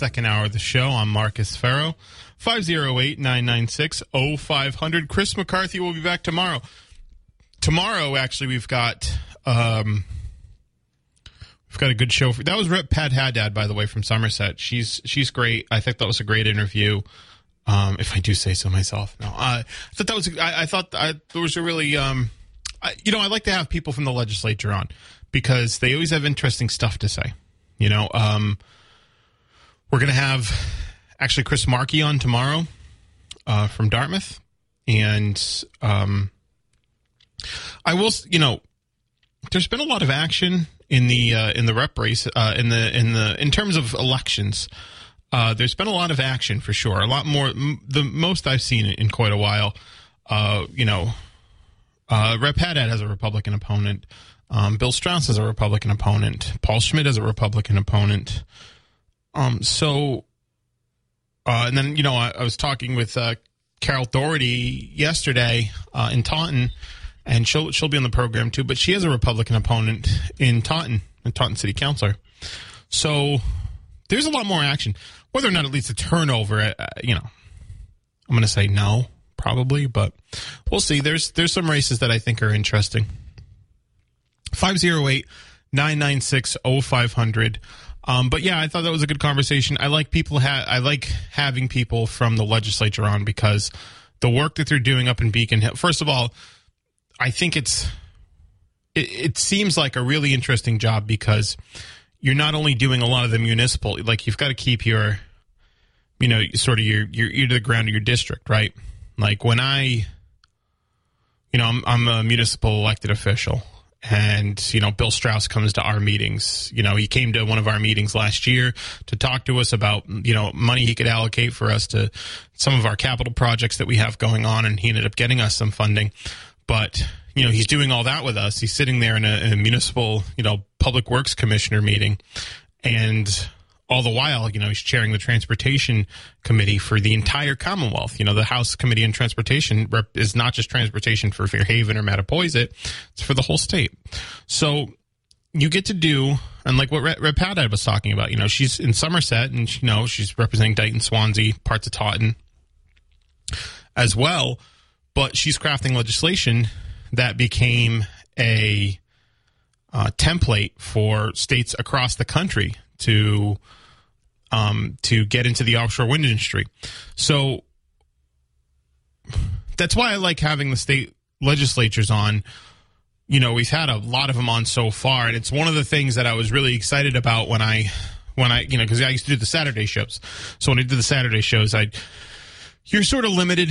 Second hour of the show. I'm Marcus Farrow. 508 996 0500. Chris McCarthy will be back tomorrow. Tomorrow, actually, we've got. Um, We've got a good show. For, that was Rep Pat Haddad, by the way, from Somerset. She's she's great. I think that was a great interview. Um, if I do say so myself. No, uh, I thought that was. I, I thought I, there was a really. Um, I, you know, I like to have people from the legislature on because they always have interesting stuff to say. You know, um, we're going to have actually Chris Markey on tomorrow uh, from Dartmouth, and um, I will. You know, there's been a lot of action in the uh, in the rep race uh, in the in the in terms of elections. Uh, there's been a lot of action for sure. A lot more, m- the most I've seen in quite a while. Uh, you know, uh, Rep Haddad has a Republican opponent. Um, Bill Straus has a Republican opponent. Paul Schmidt has a Republican opponent. Um, so, uh, and then you know, I, I was talking with uh, Carol Doherty yesterday uh, in Taunton, and she'll she'll be on the program too. But she has a Republican opponent in Taunton, in Taunton City Councilor. So there's a lot more action. Whether or not it leads to turnover, uh, you know, I'm going to say no, probably, but we'll see. There's there's some races that I think are interesting. 508 996 0500. Um, but yeah, I thought that was a good conversation. I like people ha- I like having people from the legislature on because the work that they're doing up in Beacon Hill. First of all, I think it's it, it seems like a really interesting job because you're not only doing a lot of the municipal, like you've got to keep your, you know, sort of your your ear to the ground of your district, right? Like when I, you know, I'm I'm a municipal elected official, and you know, Bill Straus comes to our meetings. You know, he came to one of our meetings last year to talk to us about you know money he could allocate for us to some of our capital projects that we have going on, and he ended up getting us some funding. But you know, he's doing all that with us. He's sitting there in a, in a municipal, you know, public works commissioner meeting, and all the while, you know, he's chairing the transportation committee for the entire Commonwealth. You know, the House Committee on Transportation rep- is not just transportation for Fairhaven or Mattapoisett; it's for the whole state. So you get to do, and like what Rep Haddad was talking about, you know, she's in Somerset, and you know, she's representing Dighton, Swansea, parts of Taunton as well. But she's crafting legislation that became a uh, template for states across the country to um, to get into the offshore wind industry. So that's why I like having the state legislatures on. You know, we've had a lot of them on so far, and it's one of the things that I was really excited about when I when I you know because I used to do the Saturday shows. So when I did the Saturday shows, I you're sort of limited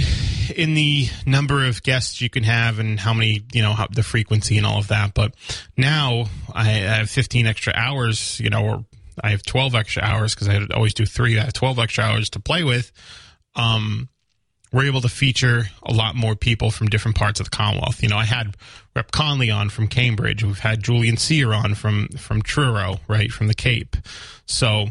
in the number of guests you can have and how many, you know, how, the frequency and all of that. But now I have 15 extra hours, you know, or I have 12 extra hours because I always do three. I have 12 extra hours to play with. Um, we're able to feature a lot more people from different parts of the Commonwealth. You know, I had Rep Connolly on from Cambridge. We've had Julian Cyr on from from Truro, right from the Cape. So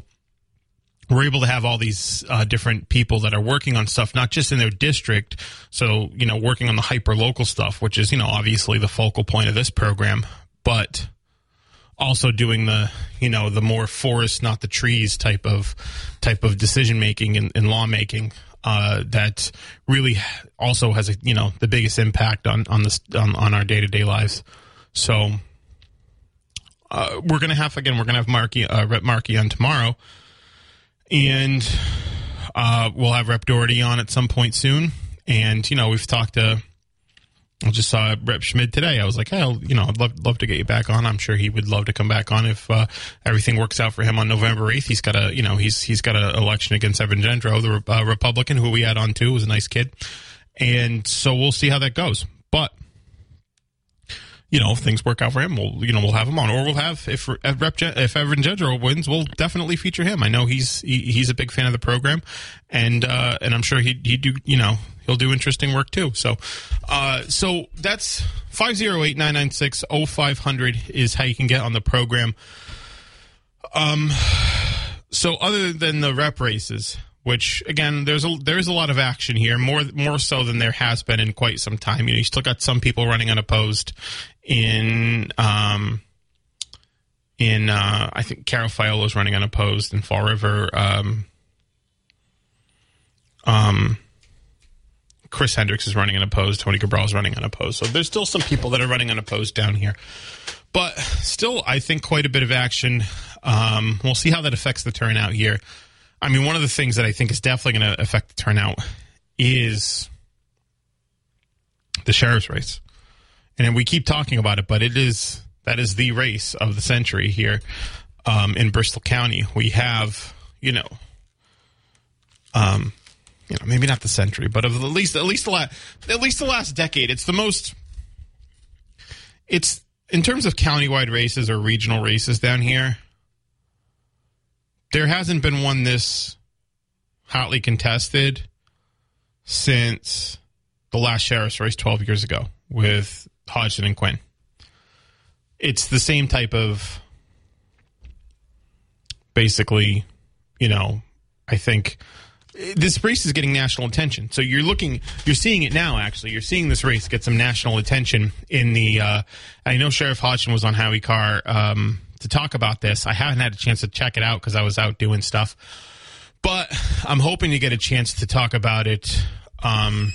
we're able to have all these uh, different people that are working on stuff, not just in their district. So, you know, working on the hyper local stuff, which is, you know, obviously the focal point of this program, but also doing the, you know, the more forest, not the trees type of type of decision making and, and lawmaking. Uh, that really also has a you know the biggest impact on on this on, on our day to day lives. So uh, we're gonna have again we're gonna have Markey uh, Rep Markey on tomorrow and Uh, we'll have Rep Doherty on at some point soon, and you know we've talked to. I just saw Rep Schmidt today. I was like, hey, I'll, you know, I'd love love to get you back on. I'm sure he would love to come back on if uh, everything works out for him on November eighth. He's got a, you know, he's he's got an election against Evan Gendro, the uh, Republican who we had on too, was a nice kid, and so we'll see how that goes. But you know, if things work out for him, we'll you know we'll have him on, or we'll have if Rep, if Evan Gendro wins, we'll definitely feature him. I know he's he, he's a big fan of the program, and uh, and I'm sure he he do you know he'll do interesting work too. So, uh, so that's 508-996-0500 is how you can get on the program. Um, so other than the rep races, which again, there's a there's a lot of action here, more more so than there has been in quite some time. You know, you still got some people running unopposed in um, in uh, I think Carole Fiola is running unopposed in Fall River. Um, um, Chris Hendricks is running unopposed. Tony Cabral is running unopposed. So there's still some people that are running unopposed down here, but still, I think quite a bit of action. Um, we'll see how that affects the turnout here. I mean, one of the things that I think is definitely going to affect the turnout is the sheriff's race. And we keep talking about it, but it is that is the race of the century here um, in Bristol County. We have, you know, um, you know, maybe not the century, but of at least at least the last at least the last decade. It's the most. It's in terms of countywide races or regional races down here there hasn't been one this hotly contested since the last sheriff's race 12 years ago with Hodgson and Quinn. It's the same type of basically, you know, I think this race is getting national attention. So you're looking, you're seeing it now. Actually, you're seeing this race get some national attention in the. Uh, I know Sheriff Hodgson was on Howie Carr um, to talk about this. I haven't had a chance to check it out because I was out doing stuff, but I'm hoping to get a chance to talk about it. Um,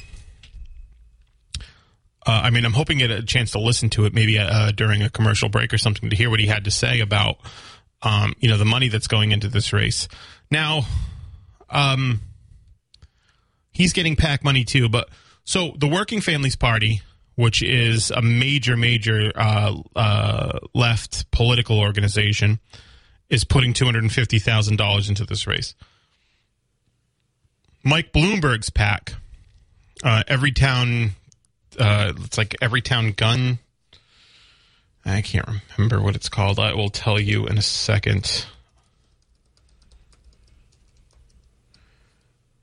uh, I mean, I'm hoping get a chance to listen to it maybe uh, during a commercial break or something to hear what he had to say about, um, you know, the money that's going into this race. Now, um, he's getting PAC money too, but so the Working Families Party which is a major, major uh, uh, left political organization, is putting two hundred and fifty thousand dollars into this race. Mike Bloomberg's PAC, uh, Everytown, uh, it's like Everytown Gun. I can't remember what it's called. I will tell you in a second.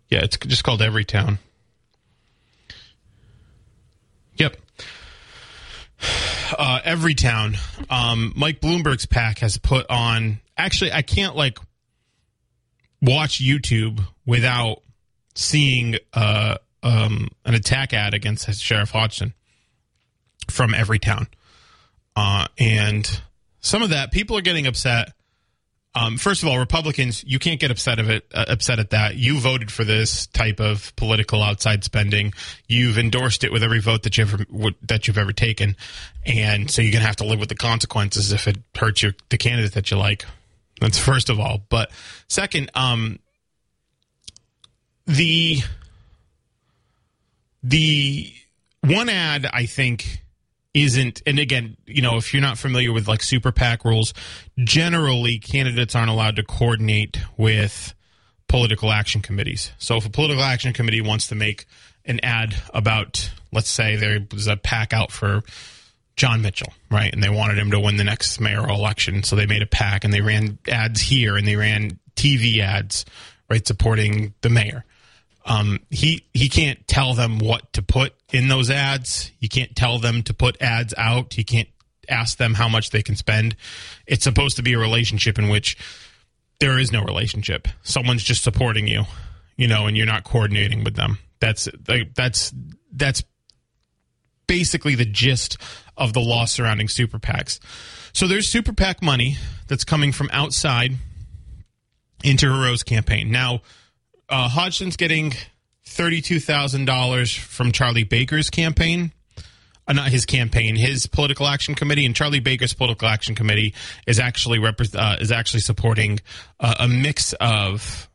Yeah, it's just called Everytown. Yep. Uh, Everytown. Um, Mike Bloomberg's pack has put on. Actually, I can't like watch YouTube without seeing uh, um, an attack ad against Sheriff Hodgson from Everytown, uh, and some of that people are getting upset um, first of all, Republicans, you can't get upset of it, uh, upset at that. You voted for this type of political outside spending. You've endorsed it with every vote that you've ever, that you've ever taken, and so you're gonna have to live with the consequences if it hurts your the candidate that you like. That's first of all. But second, um, the the one ad I think isn't and again you know if you're not familiar with like super pac rules generally candidates aren't allowed to coordinate with political action committees. So if a political action committee wants to make an ad about let's say there was a pack out for john mitchell right and they wanted him to win the next mayoral election so they made a pack and they ran ads here and they ran tv ads right supporting the mayor um, he he can't tell them what to put in those ads. He can't tell them to put ads out. He can't ask them how much they can spend. It's supposed to be a relationship in which there is no relationship. Someone's just supporting you, you know, and you're not coordinating with them. That's that's that's basically the gist of the law surrounding super PACs. So there's super PAC money that's coming from outside into Heroux's campaign. Now, uh, Hodgson's getting $32,000 from Charlie Baker's campaign. Uh, not his campaign, his political action committee, and Charlie Baker's political action committee is actually uh, is actually supporting uh, a mix of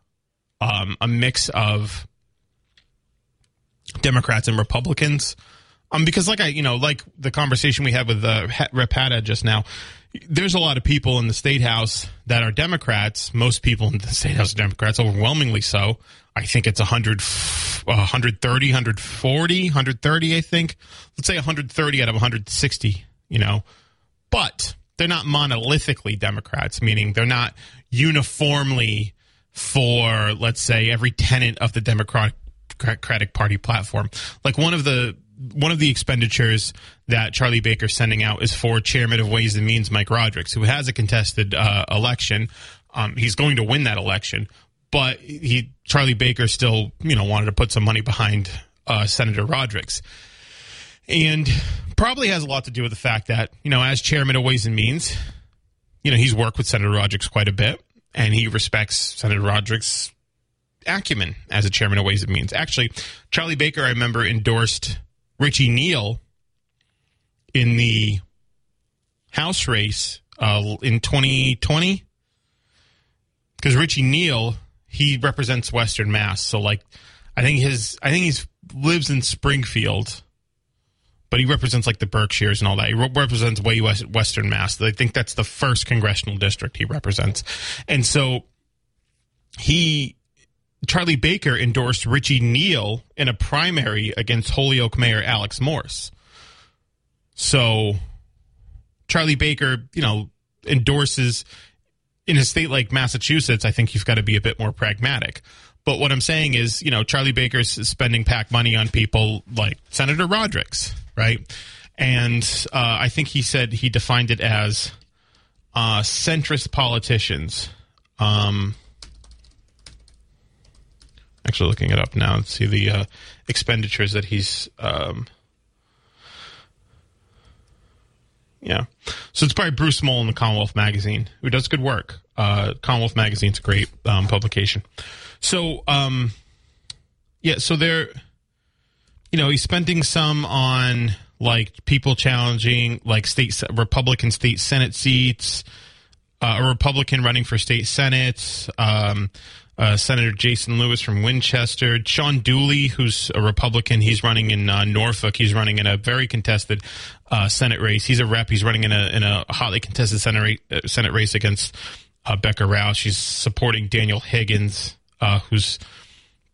um, a mix of Democrats and Republicans. Um, because like I, you know, like the conversation we had with uh, Rep Haddad just now, there's a lot of people in the state house that are Democrats. Most people in the state house are Democrats, overwhelmingly so. I think it's 100, 130, 140, 130, I think. Let's say 130 out of 160, you know. But they're not monolithically Democrats, meaning they're not uniformly for, let's say, every tenant of the Democratic Party platform. Like one of the one of the expenditures that Charlie Baker's sending out is for Chairman of Ways and Means Mike Rodrigues, who has a contested uh, election. Um, he's going to win that election, but he Charlie Baker still, you know, wanted to put some money behind uh, Senator Rodrigues, and probably has a lot to do with the fact that you know, as chairman of Ways and Means, you know, he's worked with Senator Rodrigues quite a bit, and he respects Senator Rodrigues' acumen as a chairman of Ways and Means. Actually, Charlie Baker, I remember, endorsed Richie Neal in the House race uh, in 2020 because Richie Neal he represents Western Mass. So like, I think his I think he's lives in Springfield, but he represents like the Berkshires and all that. He represents way west, Western Mass. I think that's the first congressional district he represents, and so he Charlie Baker endorsed Richie Neal in a primary against Holyoke Mayor Alex Morse. So Charlie Baker, you know, endorses in a state like Massachusetts, I think you've got to be a bit more pragmatic. But what I'm saying is, you know, Charlie Baker's spending PAC money on people like Senator Rodrigues, right? And uh, I think he said he defined it as uh, centrist politicians. Um, actually, looking it up now, and see the uh, expenditures that he's um, Yeah. So it's by Bruce Mohl in the Commonwealth Magazine, who does good work. Uh, Commonwealth Magazine's a great um, publication. So, um, yeah, so they're, you know, he's spending some on like people challenging like state Republican state Senate seats, uh, a Republican running for state Senate, um, uh, Senator Jason Lewis from Winchester, Shawn Dooley, who's a Republican. He's running in uh, Norfolk. He's running in a very contested uh, Senate race. He's a rep. He's running in a in a hotly contested Senate uh, Senate race against uh, Becca Rausch. She's supporting Daniel Higgins, uh, who's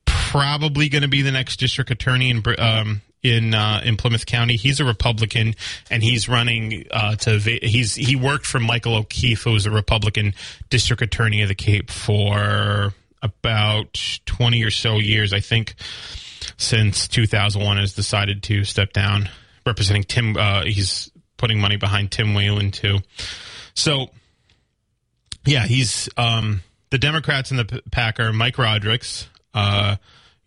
probably going to be the next district attorney in um, in uh, in Plymouth County. He's a Republican, and he's running uh, to. He's he worked for Michael O'Keefe, who was a Republican district attorney of the Cape for about twenty or so years, I think, since 2001, has decided to step down representing Tim. Uh, he's putting money behind Tim Whelan too. So, yeah, he's um, the Democrats in the PAC are Mike Rodrigues, Uh,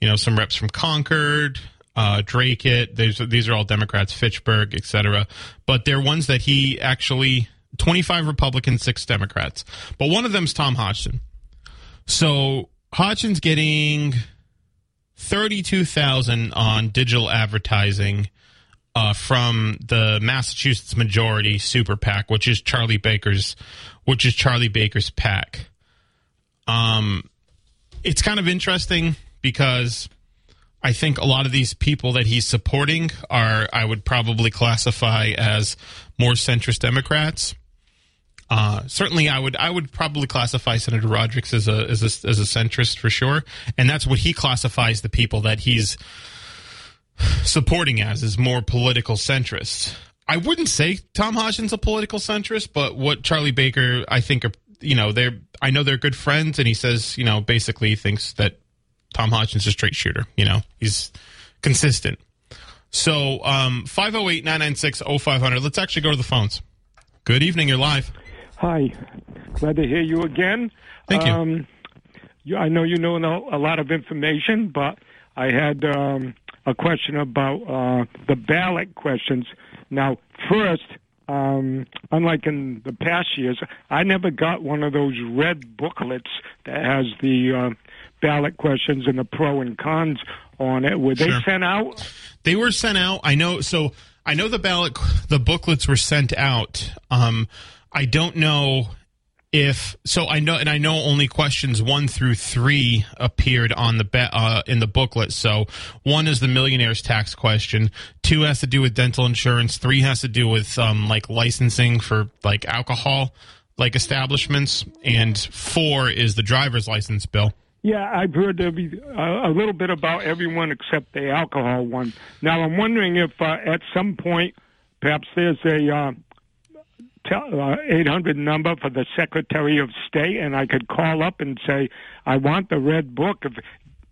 you know, some reps from Concord, uh, Dracut. These these are all Democrats, Fitchburg, etc. But they're ones that he actually 25 Republicans, six Democrats. But one of them is Tom Hodgson. So Hodgson's getting 32,000 on digital advertising uh, from the Massachusetts majority super PAC, which is Charlie Baker's, which is Charlie Baker's PAC. Um, it's kind of interesting because I think a lot of these people that he's supporting are, I would probably classify as more centrist Democrats. Uh, certainly, I would I would probably classify Senator Rodrigues as a, as a as a centrist for sure, and that's what he classifies the people that he's supporting as is more political centrist. I wouldn't say Tom Hodgson's a political centrist, but what Charlie Baker, I think, are you know they're I know they're good friends, and he says you know basically he thinks that Tom Hodgson's a straight shooter. You know he's consistent. So um, 508-996-0500. Let's actually go to the phones. Good evening. You're live. Hi. Glad to hear you again. Thank you. Um, you I know you know a lot of information, but I had um, a question about uh, the ballot questions. Now, first, um, unlike in the past years, I never got one of those red booklets that has the uh, ballot questions and the pro and cons on it. Were they sure. sent out? They were sent out. I know. So I know the ballot, the booklets were sent out. Um, I don't know if so i know and i know only questions one through three appeared on the uh, in the booklet. So one is the millionaire's tax question. Two has to do with dental insurance. Three has to do with um, like licensing for like alcohol like establishments. And four is the driver's license bill. Yeah, I've heard a little bit about everyone except the alcohol one. Now, I'm wondering if uh, at some point, perhaps there's a uh, tel- uh, 800 number for the Secretary of State, and I could call up and say, I want the red book. If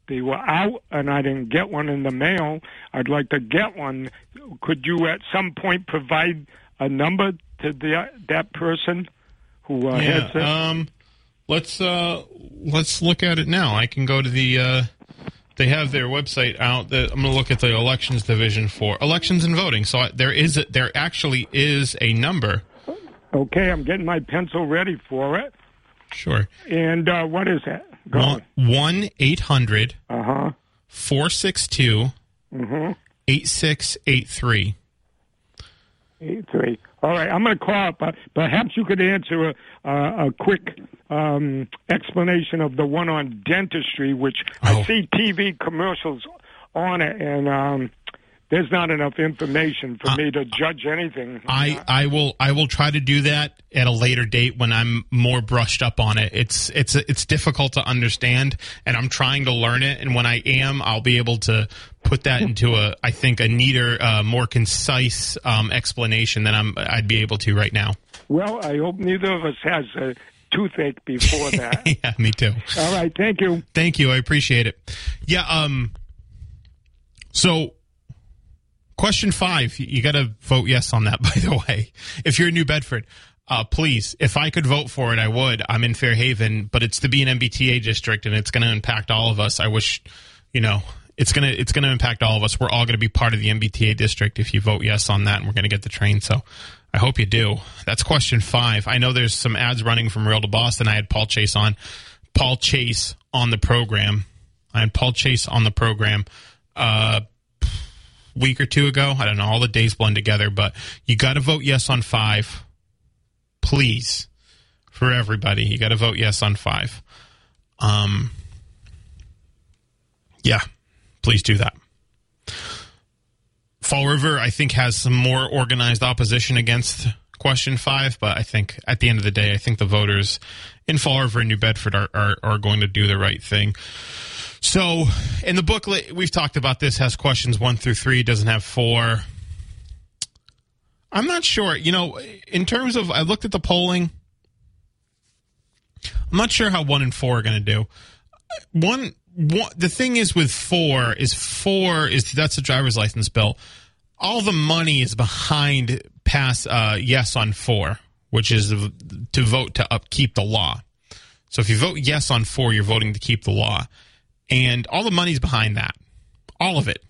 they were out and I didn't get one in the mail, I'd like to get one. Could you at some point provide a number to the, that person who uh, yeah has it? um let's uh let's look at it now i can go to the uh they have their website out that i'm going to look at the elections division for elections and voting so there is a, there actually is a number Okay, I'm getting my pencil ready for it. sure And uh, what is that? Go on. one 800 Uh huh. 462 Mm-hmm. 8683 Eight three. All right, I'm going to call up. Uh, perhaps you could answer a, uh, a quick um, explanation of the one on dentistry, which Oh. I see TV commercials on it, and um, there's not enough information for me to judge anything. I, I will I will try to do that at a later date when I'm more brushed up on it. It's it's it's difficult to understand, and I'm trying to learn it. And when I am, I'll be able to put that into a I think a neater, uh, more concise um, explanation than I'm I'd be able to right now. well, I hope neither of us has a toothache before that. yeah, me too. All right, thank you. Thank you. I appreciate it. Yeah. Um. So, question five. You got to vote yes on that. By the way, if you're in New Bedford, uh, please. If I could vote for it, I would. I'm in Fairhaven, but it's to be an MBTA district, and it's going to impact all of us. I wish, you know. It's gonna it's gonna impact all of us. We're all gonna be part of the MBTA district if you vote yes on that, and we're gonna get the train. So, I hope you do. That's question five. I know there's some ads running from Real to Boston. I had Paul Chase on, Paul Chase on the program. I had Paul Chase on the program uh week or two ago. I don't know. All the days blend together, but you got to vote yes on five, please, for everybody. You got to vote yes on five. Um, yeah, please do that. Fall River, I think, has some more organized opposition against question five, but I think at the end of the day, I think the voters in Fall River and New Bedford are, are, are going to do the right thing. So, in the booklet, we've talked about this, has questions one through three, doesn't have four. I'm not sure. You know, in terms of, I looked at the polling. I'm not sure how one and four are going to do. One, one, the thing is with four is four is that's the driver's license bill. All the money is behind pass uh, yes on four, which is to vote to upkeep the law. So if you vote yes on four, you're voting to keep the law, and all the money's behind that, all of it.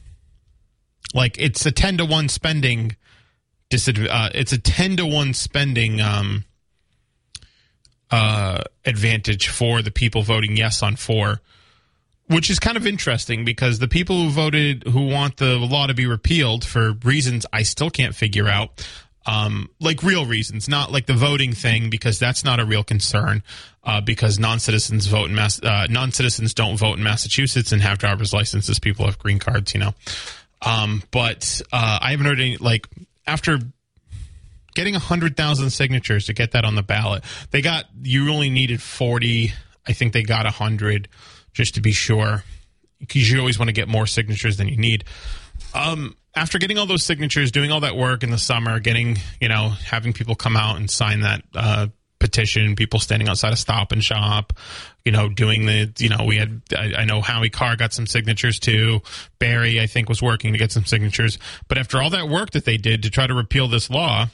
Like it's a ten to one spending. Uh, it's a ten to one spending um, uh, advantage for the people voting yes on four, which is kind of interesting because the people who voted who want the law to be repealed for reasons I still can't figure out, um, like real reasons, not like the voting thing because that's not a real concern. Uh, because non-citizens vote in Mass, uh, non-citizens don't vote in Massachusetts and have driver's licenses. People have green cards, you know. Um, but uh, I haven't heard any like after getting 100,000 signatures to get that on the ballot. They got, you only needed 40. I think they got 100 just to be sure because you always want to get more signatures than you need. Um, after getting all those signatures, doing all that work in the summer, getting, you know, having people come out and sign that, uh, petition, people standing outside a stop and shop, you know, doing the, you know, we had, I, I know Howie Carr got some signatures too. Barry, I think, was working to get some signatures. But after all that work that they did to try to repeal this law,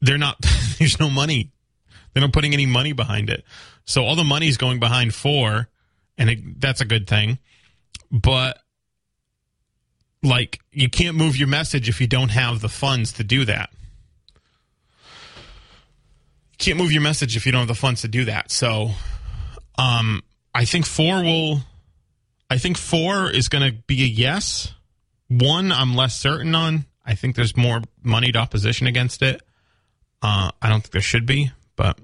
they're not, there's no money. They're not putting any money behind it. So all the money's going behind four, and it, that's a good thing. But like, you can't move your message if you don't have the funds to do that. You can't move your message if you don't have the funds to do that. So, um, I think four will. I think four is going to be a yes. One, I'm less certain on. I think there's more moneyed opposition against it. Uh, I don't think there should be, but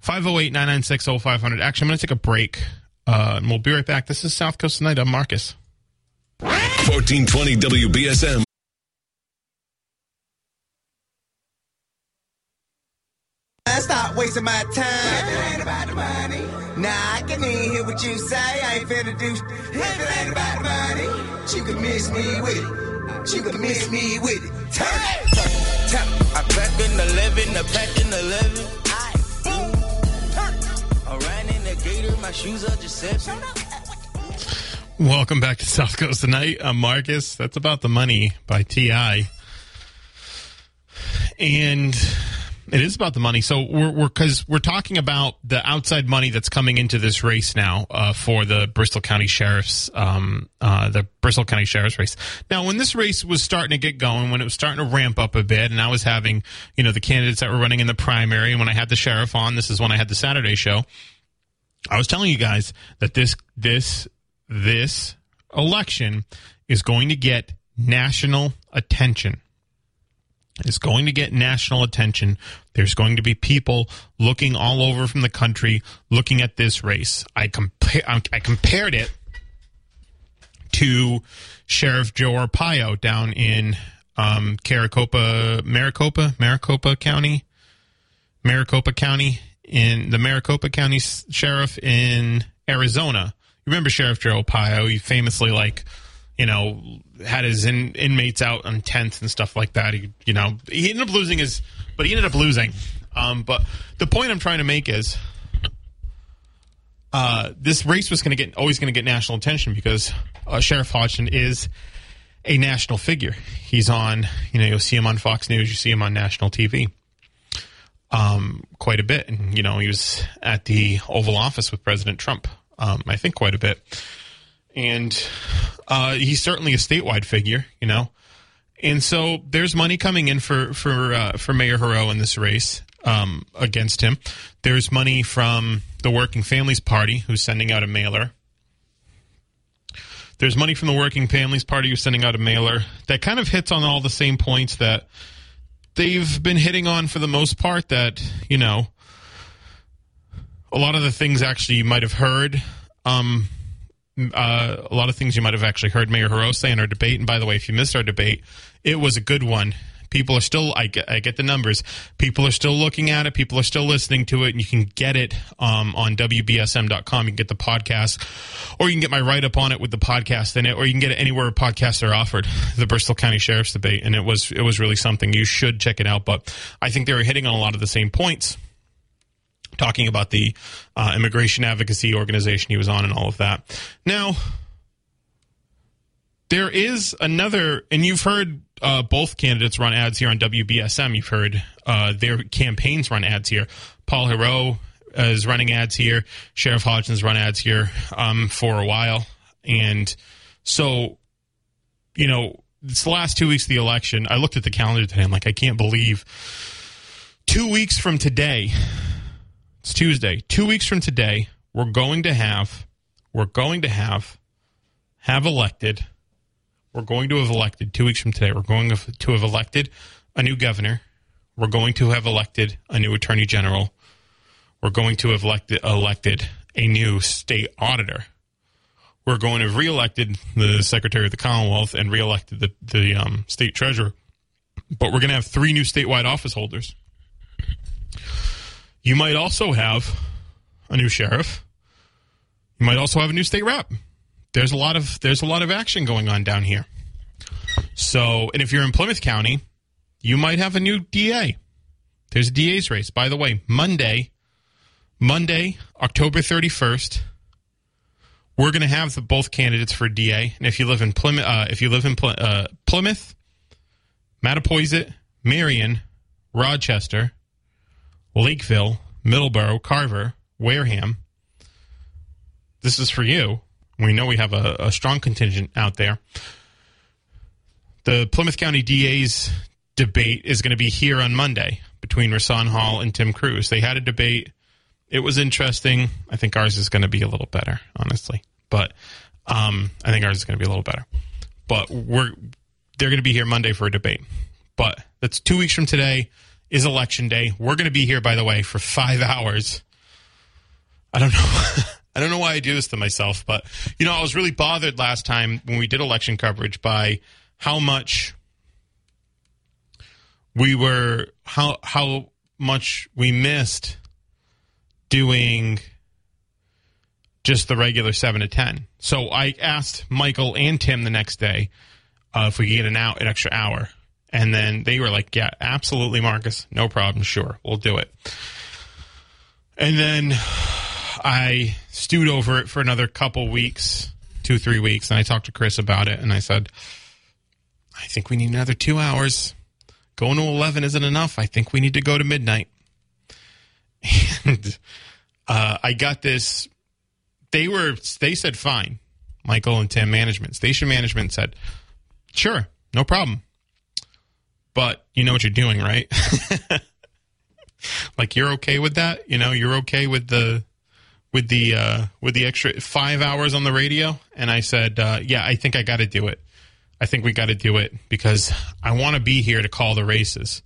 508 996 0500. Actually, I'm going to take a break uh, and we'll be right back. This is South Coast Tonight. I'm Marcus. 1420 WBSM. Stop wasting my time. Nah, I can even hear what you say. I ain't finna do. If it ain't about the money, you can miss me with it. You can miss me with it. Turn it. Tap. I'm pack in 11, I pack the 11. Ran in the gator, my shoes are just seven. Welcome back to South Coast Tonight. I'm Marcus. That's about the money by Ti, and it is about the money. So we're we're because we're talking about the outside money that's coming into this race now uh, for the Bristol County Sheriff's um, uh, the Bristol County Sheriff's race. Now, when this race was starting to get going, when it was starting to ramp up a bit, and I was having you know the candidates that were running in the primary, and when I had the sheriff on, this is when I had the Saturday show. I was telling you guys that this this this election is going to get national attention. It's going to get national attention. There's going to be people looking all over from the country looking at this race. I compare I compared it to Sheriff Joe Arpaio down in um, Maricopa, Maricopa, Maricopa County, Maricopa County in the Maricopa County Sheriff in Arizona. You remember Sheriff Joe Arpaio? He famously like, you know, had his in, inmates out on tents and stuff like that. He, you know, he ended up losing his, but he ended up losing. Um, but the point I'm trying to make is, uh, this race was going to get always going to get national attention because uh, Sheriff Hodgson is a national figure. He's on, you know, you'll see him on Fox News, you see him on national TV um, quite a bit. And, you know, he was at the Oval Office with President Trump, um, I think quite a bit. And uh, he's certainly a statewide figure, you know. And so there's money coming in for for uh, for Mayor Heroux in this race um, against him. There's money from the Working Families Party, who's sending out a mailer. There's money from the Working Families Party, who's sending out a mailer that kind of hits on all the same points that they've been hitting on for the most part. That you know, a lot of the things actually you might have heard. Um, uh, a lot of things you might have actually heard Mayor Heroux say in our debate. And by the way, if you missed our debate, it was a good one. People are still, I get, I get the numbers. People are still looking at it. People are still listening to it. And you can get it um, on WBSM.com. You can get the podcast, or you can get my write up on it with the podcast in it, or you can get it anywhere podcasts are offered. The Bristol County Sheriff's debate. And it was, it was really something. You should check it out. But I think they were hitting on a lot of the same points talking about the uh, immigration advocacy organization he was on and all of that. Now, there is another, and you've heard uh, both candidates run ads here on WBSM. You've heard uh, their campaigns run ads here. Paul Heroux is running ads here. Sheriff Hodgson's run ads here um, for a while. And so, you know, it's the last two weeks of the election. I looked at the calendar today. I'm like, I can't believe two weeks from today, it's Tuesday. Two weeks from today, we're going to have, we're going to have, have elected, we're going to have elected two weeks from today. We're going to have elected a new governor. We're going to have elected a new attorney general. We're going to have elected elected a new state auditor. We're going to have reelected the secretary of the Commonwealth and reelected the the um, state treasurer. But we're going to have three new statewide office holders. You might also have a new sheriff. You might also have a new state rep. There's a lot of there's a lot of action going on down here. So, and if you're in Plymouth County, you might have a new DA. There's a DA's race. By the way, Monday, Monday, October 31st, we're going to have the, both candidates for DA. And if you live in Plymouth, uh, if you live in uh, Plymouth, Mattapoisett, Marion, Rochester, Lakeville, Middleborough, Carver, Wareham. This is for you. We know we have a, a strong contingent out there. The Plymouth County DA's debate is going to be here on Monday between Rahsaan Hall and Tim Cruz. They had a debate. It was interesting. I think ours is going to be a little better, honestly. But um, I think ours is going to be a little better. But we're they're going to be here Monday for a debate. But that's two weeks from today is election day. We're going to be here, by the way, for five hours. I don't know. I don't know why I do this to myself, but you know, I was really bothered last time when we did election coverage by how much we were how how much we missed doing just the regular 7 to 10. So I asked Michael and Tim the next day uh, if we could get an out an extra hour. And then they were like, "Yeah, absolutely, Marcus. No problem. Sure. We'll do it." And then I stewed over it for another couple weeks, 2-3 weeks, and I talked to Chris about it and I said, "I think we need another 2 hours." Going to 11 isn't enough. I think we need to go to midnight. And uh, I got this. They were. They said fine. Michael and Tim management, station management said, sure, no problem. But you know what you're doing, right? like you're okay with that. You know, you're okay with the with the uh, with the extra five hours on the radio. And I said, uh, yeah, I think I got to do it. I think we got to do it because I want to be here to call the races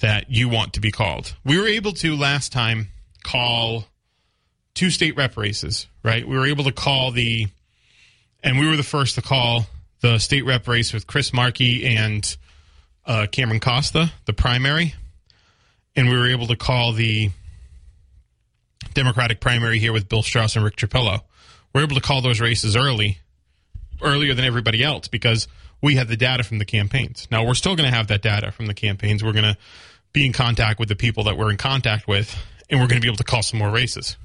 that you want to be called. We were able to last time call two state rep races, right? We were able to call the, and we were the first to call the state rep race with Chris Markey and uh, Cameron Costa, the primary. And we were able to call the Democratic primary here with Bill Straus and Rick Trapillo. We are able to call those races early, earlier than everybody else because we had the data from the campaigns. Now, we're still going to have that data from the campaigns. We're going to be in contact with the people that we're in contact with, and we're going to be able to call some more races.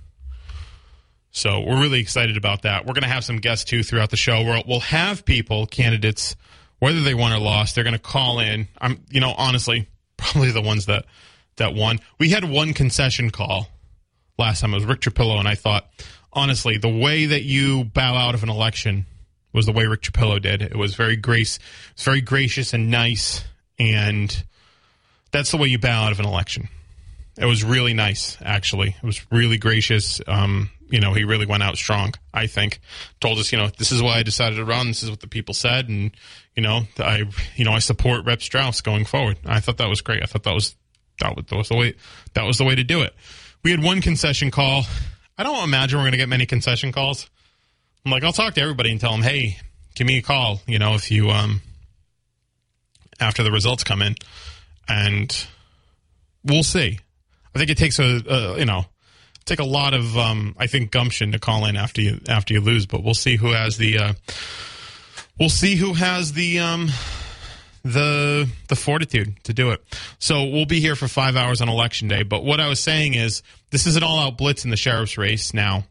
So we're really excited about that. We're going to have some guests too throughout the show. We'll, we'll have people, candidates, whether they won or lost, they're going to call in. I'm, you know, honestly, probably the ones that that won. We had one concession call last time. It was Rick Trapillo, and I thought, honestly, the way that you bow out of an election was the way Rick Trapillo did. It was very grace, it was very gracious and nice, and that's the way you bow out of an election. It was really nice, actually. It was really gracious. Um, you know, he really went out strong. I think told us, you know, this is why I decided to run. This is what the people said, and you know, I, you know, I support Rep Straus going forward. I thought that was great. I thought that was that was the way that was the way to do it. We had one concession call. I don't imagine we're going to get many concession calls. I'm like, I'll talk to everybody and tell them, hey, give me a call. You know, if you um after the results come in, and we'll see. I think it takes a, you know take a lot of um, I think gumption to call in after you after you lose, but we'll see who has the uh, we'll see who has the um, the the fortitude to do it. So we'll be here for five hours on election day. But what I was saying is this is an all out blitz in the sheriff's race now.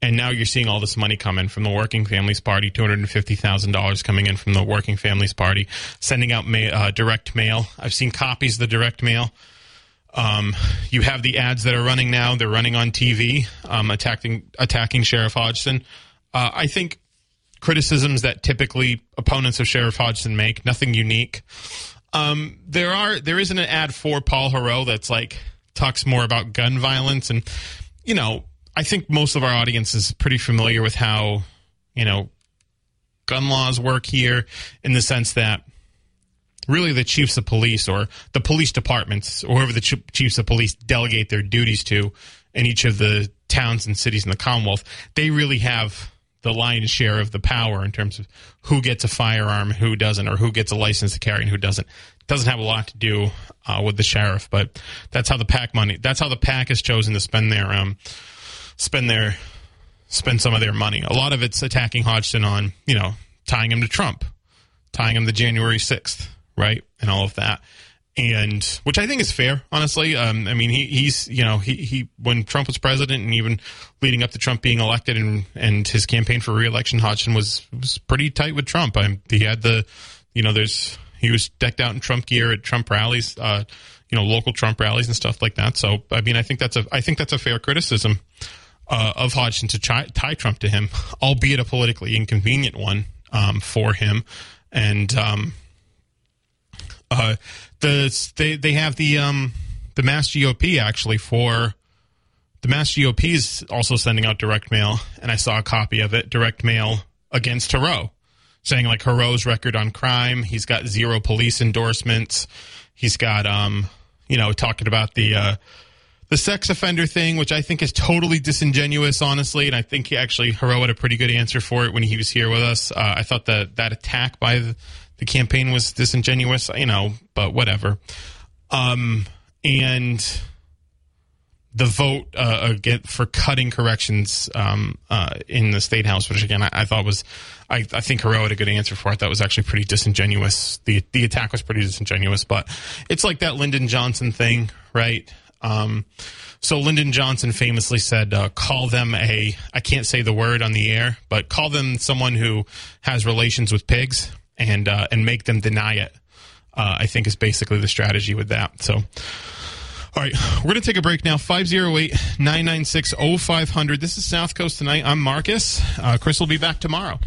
And now you're seeing all this money come in from the Working Families Party, two hundred and fifty thousand dollars coming in from the Working Families Party, sending out ma- uh, direct mail. I've seen copies of the direct mail. Um, you have the ads that are running now; they're running on TV, um, attacking attacking Sheriff Hodgson. Uh, I think criticisms that typically opponents of Sheriff Hodgson make, nothing unique. Um, there are there isn't an ad for Paul Heroux that's like talks more about gun violence, and you know I think most of our audience is pretty familiar with how, you know, gun laws work here in the sense that really the chiefs of police or the police departments or whoever the chiefs of police delegate their duties to in each of the towns and cities in the Commonwealth, they really have the lion's share of the power in terms of who gets a firearm, who doesn't, or who gets a license to carry and who doesn't. Doesn't have a lot to do uh, with the sheriff, but that's how the pack money. That's how the pack has chosen to spend their um, spend their spend some of their money. A lot of it's attacking Hodgson on, you know, tying him to Trump, tying him to January 6th, right? And all of that. And which I think is fair, honestly. Um, I mean, he, he's, you know, he, he, when Trump was president and even leading up to Trump being elected and, and his campaign for reelection, Hodgson was, was pretty tight with Trump. I, he had the, you know, there's, he was decked out in Trump gear at Trump rallies, uh, you know, local Trump rallies and stuff like that. So, I mean, I think that's a, I think that's a fair criticism uh, of Hodgson to tie, Trump to him, albeit a politically inconvenient one um, for him. And um, uh, the they they have the um, the Mass GOP actually for the Mass GOP is also sending out direct mail, and I saw a copy of it, direct mail against Heroux, saying like Heroux's record on crime, he's got zero police endorsements, he's got um you know, talking about the uh, the sex offender thing, which I think is totally disingenuous, honestly. And I think he actually Heroux had a pretty good answer for it when he was here with us. Uh, I thought that that attack by the campaign was disingenuous, you know, but whatever. Um, and the vote uh, again for cutting corrections um, uh, in the state house, which again I, I thought was, I, I think Heroux had a good answer for it. That was actually pretty disingenuous. The the attack was pretty disingenuous, but it's like that Lyndon Johnson thing, right? Um, so Lyndon Johnson famously said, uh, "Call them a I can't say the word on the air, but call them someone who has relations with pigs and uh, and make them deny it." Uh, I think is basically the strategy with that. So. All right, we're going to take a break now. 508 996 0500. This is South Coast Tonight. I'm Marcus. Uh, Chris will be back tomorrow.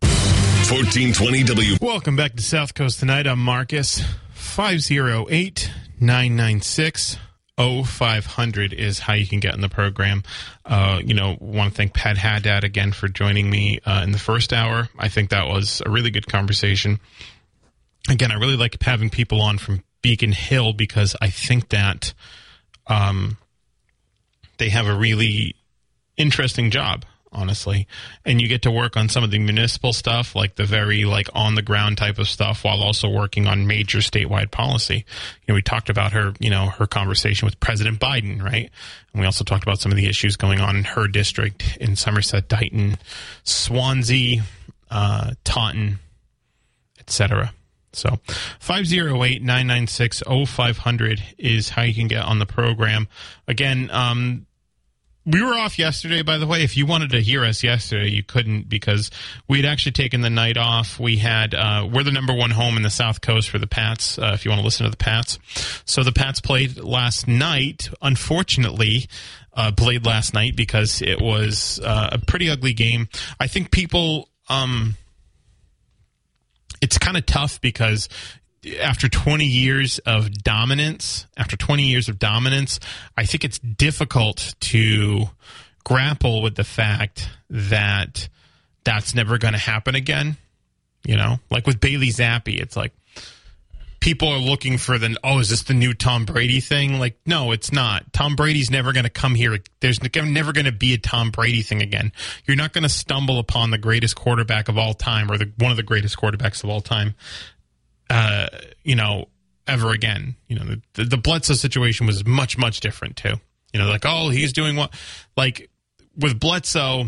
1420 W. Welcome back to South Coast Tonight. I'm Marcus. 508 996 0500 is how you can get in the program. Uh, you know, want to thank Pat Haddad again for joining me uh, in the first hour. I think that was a really good conversation. Again, I really like having people on from Beacon Hill because I think that um, they have a really interesting job honestly. And you get to work on some of the municipal stuff like the very like on the ground type of stuff while also working on major statewide policy. You know we talked about her you know her conversation with president biden right? And we also talked about some of the issues going on in her district in somerset dighton swansea uh, taunton etc so 508-996-0500 is how you can get on the program. Again, um, we were off yesterday, by the way. If you wanted to hear us yesterday, you couldn't because we'd actually taken the night off. We had uh, we're the number one home in the South Coast for the Pats. Uh, if you want to listen to the Pats, so the Pats played last night. Unfortunately, uh, played last night because it was uh, a pretty ugly game. I think people. Um, it's kind of tough because after 20 years of dominance, after 20 years of dominance, I think it's difficult to grapple with the fact that that's never going to happen again. You know, like with Bailey Zappe, it's like people are looking for the oh, is this the new Tom Brady thing? Like, no, it's not. Tom Brady's never going to come here. There's never going to be a Tom Brady thing again. You're not going to stumble upon the greatest quarterback of all time or the one of the greatest quarterbacks of all time uh, you know, ever again. You know, the, the Bledsoe situation was much, much different too. You know, like, oh, he's doing what? Like with Bledsoe,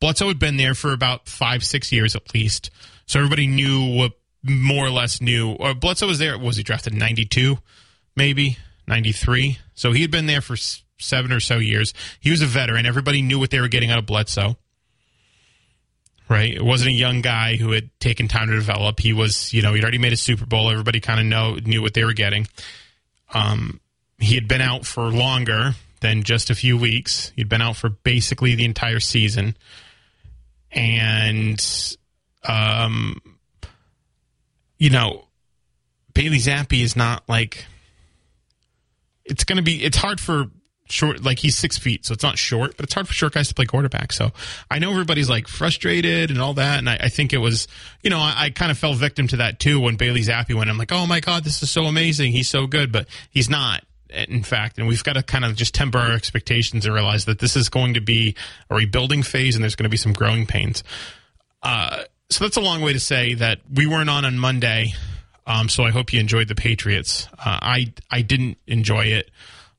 Bledsoe had been there for about five, six years at least. So everybody knew what more or less knew. Or Bledsoe was there, was he drafted in 92, maybe? 93? So he had been there for seven or so years. He was a veteran. Everybody knew what they were getting out of Bledsoe right? It wasn't a young guy who had taken time to develop. He was, you know, he'd already made a Super Bowl. Everybody kind of know knew what they were getting. Um, he had been out for longer than just a few weeks. He'd been out for basically the entire season, and um, you know, Bailey Zappe is not like. It's going to be. It's hard for short, like he's six feet, so it's not short, but it's hard for short guys to play quarterback. So I know everybody's like frustrated and all that, and I, I think it was, you know, I, I, kind of fell victim to that too when Bailey Zappe went. I'm like, oh my god, this is so amazing, he's so good, but he's not. In fact, and we've got to kind of just temper our expectations and realize that this is going to be a rebuilding phase, and there's going to be some growing pains. Uh, so that's a long way to say that we weren't on on Monday. Um, so I hope you enjoyed the Patriots. Uh, I I didn't enjoy it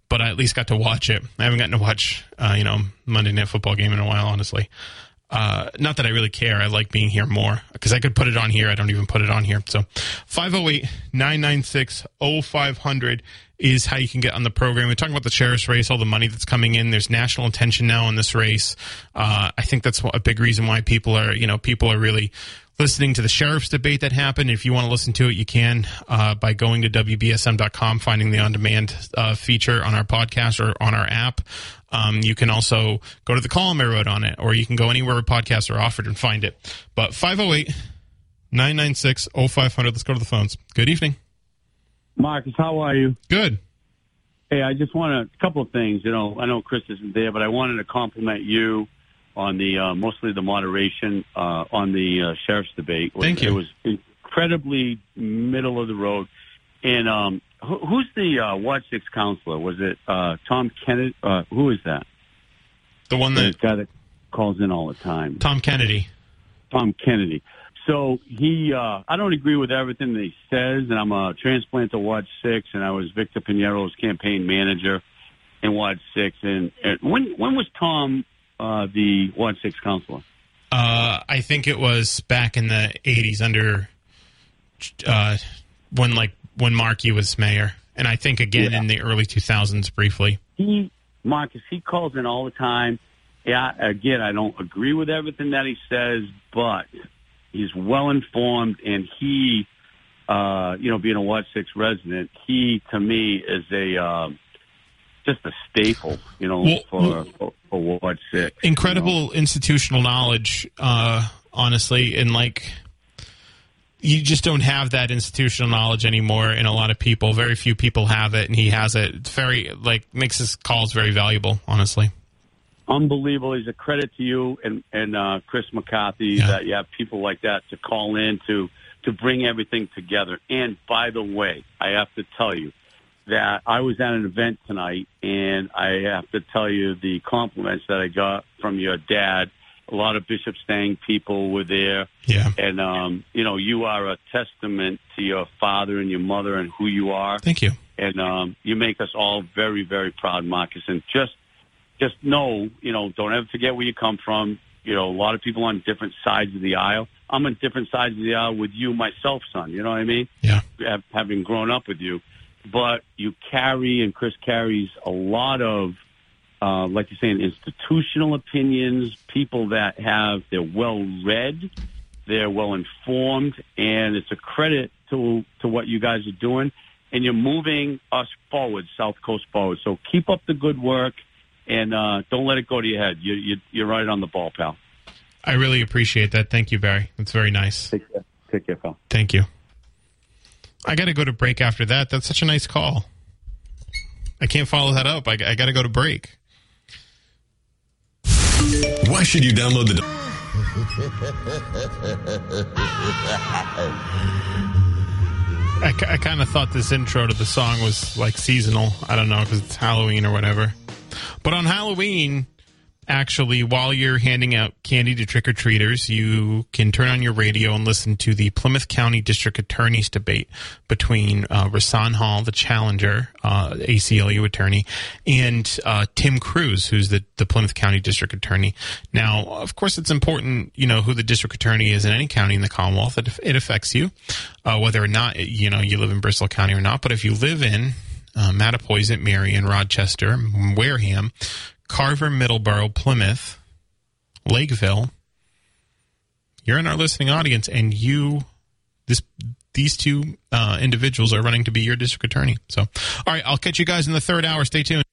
but I at least got to watch it. I haven't gotten to watch, uh, you know, Monday Night Football game in a while, honestly. Uh, not that I really care. I like being here more because I could put it on here. I don't even put it on here. So 508 996 0500 is how you can get on the program. We're talking about the sheriff's race, all the money that's coming in. There's national attention now on this race. Uh, I think that's a big reason why people are, you know, people are really listening to the sheriff's debate that happened. If you want to listen to it, you can uh, by going to WBSM.com, finding the on demand uh, feature on our podcast or on our app. Um, you can also go to the column I wrote on it, or you can go anywhere podcasts are offered and find it. But 508 996 0500. Let's go to the phones. Good evening. Marcus, how are you? Good. Hey, I just want a couple of things. You know, I know Chris isn't there, but I wanted to compliment you on the uh, mostly the moderation uh, on the uh, sheriff's debate. Thank you. It was incredibly middle of the road. And um, who, who's the uh, Ward Six councilor? Was it uh, Tom Kennedy? Uh, who is that? The one The that guy that calls in all the time. Tom Kennedy. Tom Kennedy. So he, uh, I don't agree with everything that he says, and I'm a transplant to Ward Six, and I was Victor Pinero's campaign manager in Ward Six. And, and when when was Tom uh, the Ward Six councilor? Uh, I think it was back in the '80s under uh, when like when Markey was mayor, and I think again Yeah. in the early 2000s briefly. He, Marcus, he calls in all the time. Yeah, again, I don't agree with everything that he says, but he's well informed, and he, uh, you know, being a Ward Six resident, he to me is a um, just a staple, you know, Well, for, for for Ward Six. you know. Incredible institutional knowledge, uh, honestly, and like you just don't have that institutional knowledge anymore in a lot of people. Very few people have it, and he has it. It's very like makes his calls very valuable, honestly. unbelievable. He's a credit to you and and uh, Chris McCarthy Yeah. that you have people like that to call in to to bring everything together. And by the way, I have to tell you that I was at an event tonight, and I have to tell you the compliments that I got from your dad. A lot of Bishop Stang people were there, Yeah. and um, you know you are a testament to your father and your mother and who you are Thank you. and um, you make us all very, very proud, Marcus. And just, just know, you know, don't ever forget where you come from. You know, a lot of people on different sides of the aisle. I'm on different sides of the aisle with you, myself, son. You know what I mean? Yeah. Having grown up with you, but you carry and Chris carries a lot of, uh, like you're saying, institutional opinions. People that have they're well read, they're well informed, and it's a credit to to what you guys are doing. And you're moving us forward, South Coast forward. So keep up the good work, and uh, don't let it go to your head. You, you, you're right on the ball, pal. I really appreciate that. Thank you, Barry. That's very nice. Take care, take care, pal. Thank you. I got to go to break after that. That's such a nice call. I can't follow that up. I, I got to go to break. Why should you download the I, I kind of thought this intro to the song was like seasonal. I don't know because it's Halloween or whatever. But on Halloween, actually, while you're handing out candy to trick or treaters, you can turn on your radio and listen to the Plymouth County District Attorney's debate between uh, Rahsaan Hall, the challenger, uh, ACLU attorney, and uh, Tim Cruz, who's the, the Plymouth County District Attorney. Now, of course, it's important, you know, who the district attorney is in any county in the Commonwealth. It, it affects you, uh, whether or not, you know, you live in Bristol County or not. But if you live in uh, Mattapoisett, Marion, Rochester, Wareham, Carver, Middleborough, Plymouth, Lakeville, you're in our listening audience, and you, this, these two uh, individuals are running to be your district attorney. So, all right, I'll catch you guys in the third hour. Stay tuned.